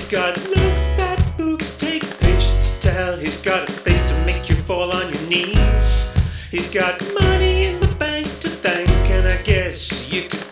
He's got looks that books take pictures to tell. He's got a face to make you fall on your knees. He's got money in the bank to thank, and I guess you could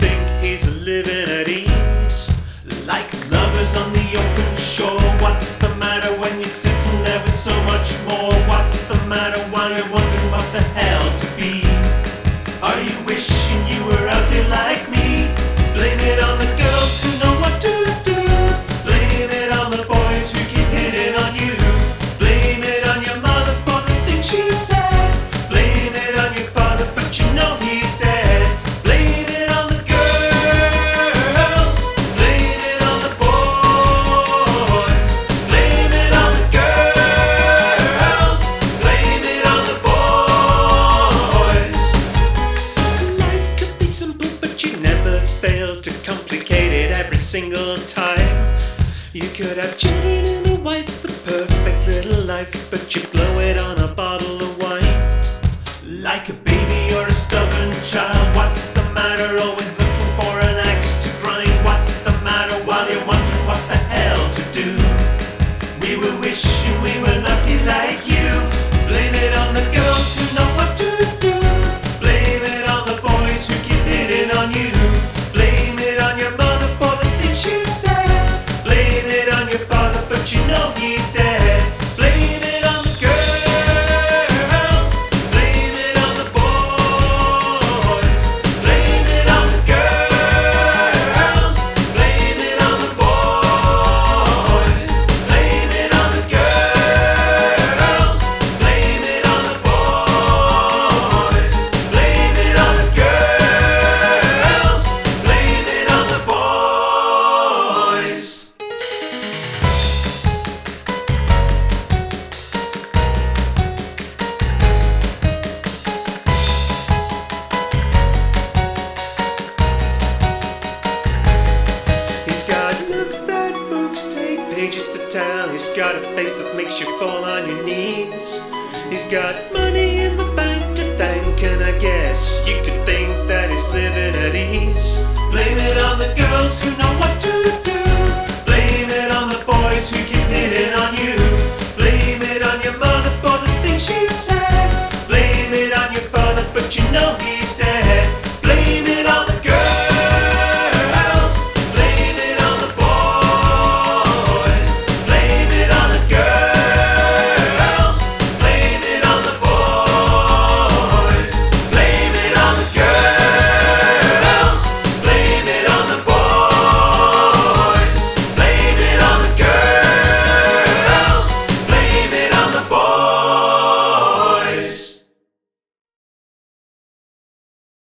single time. You could have children and a wife, the perfect little life, but you blow it on He's style. got a face that makes you fall on your knees. He's got money in the bank to thank, and I guess you could think that he's living at ease. Blame it on the girls who know what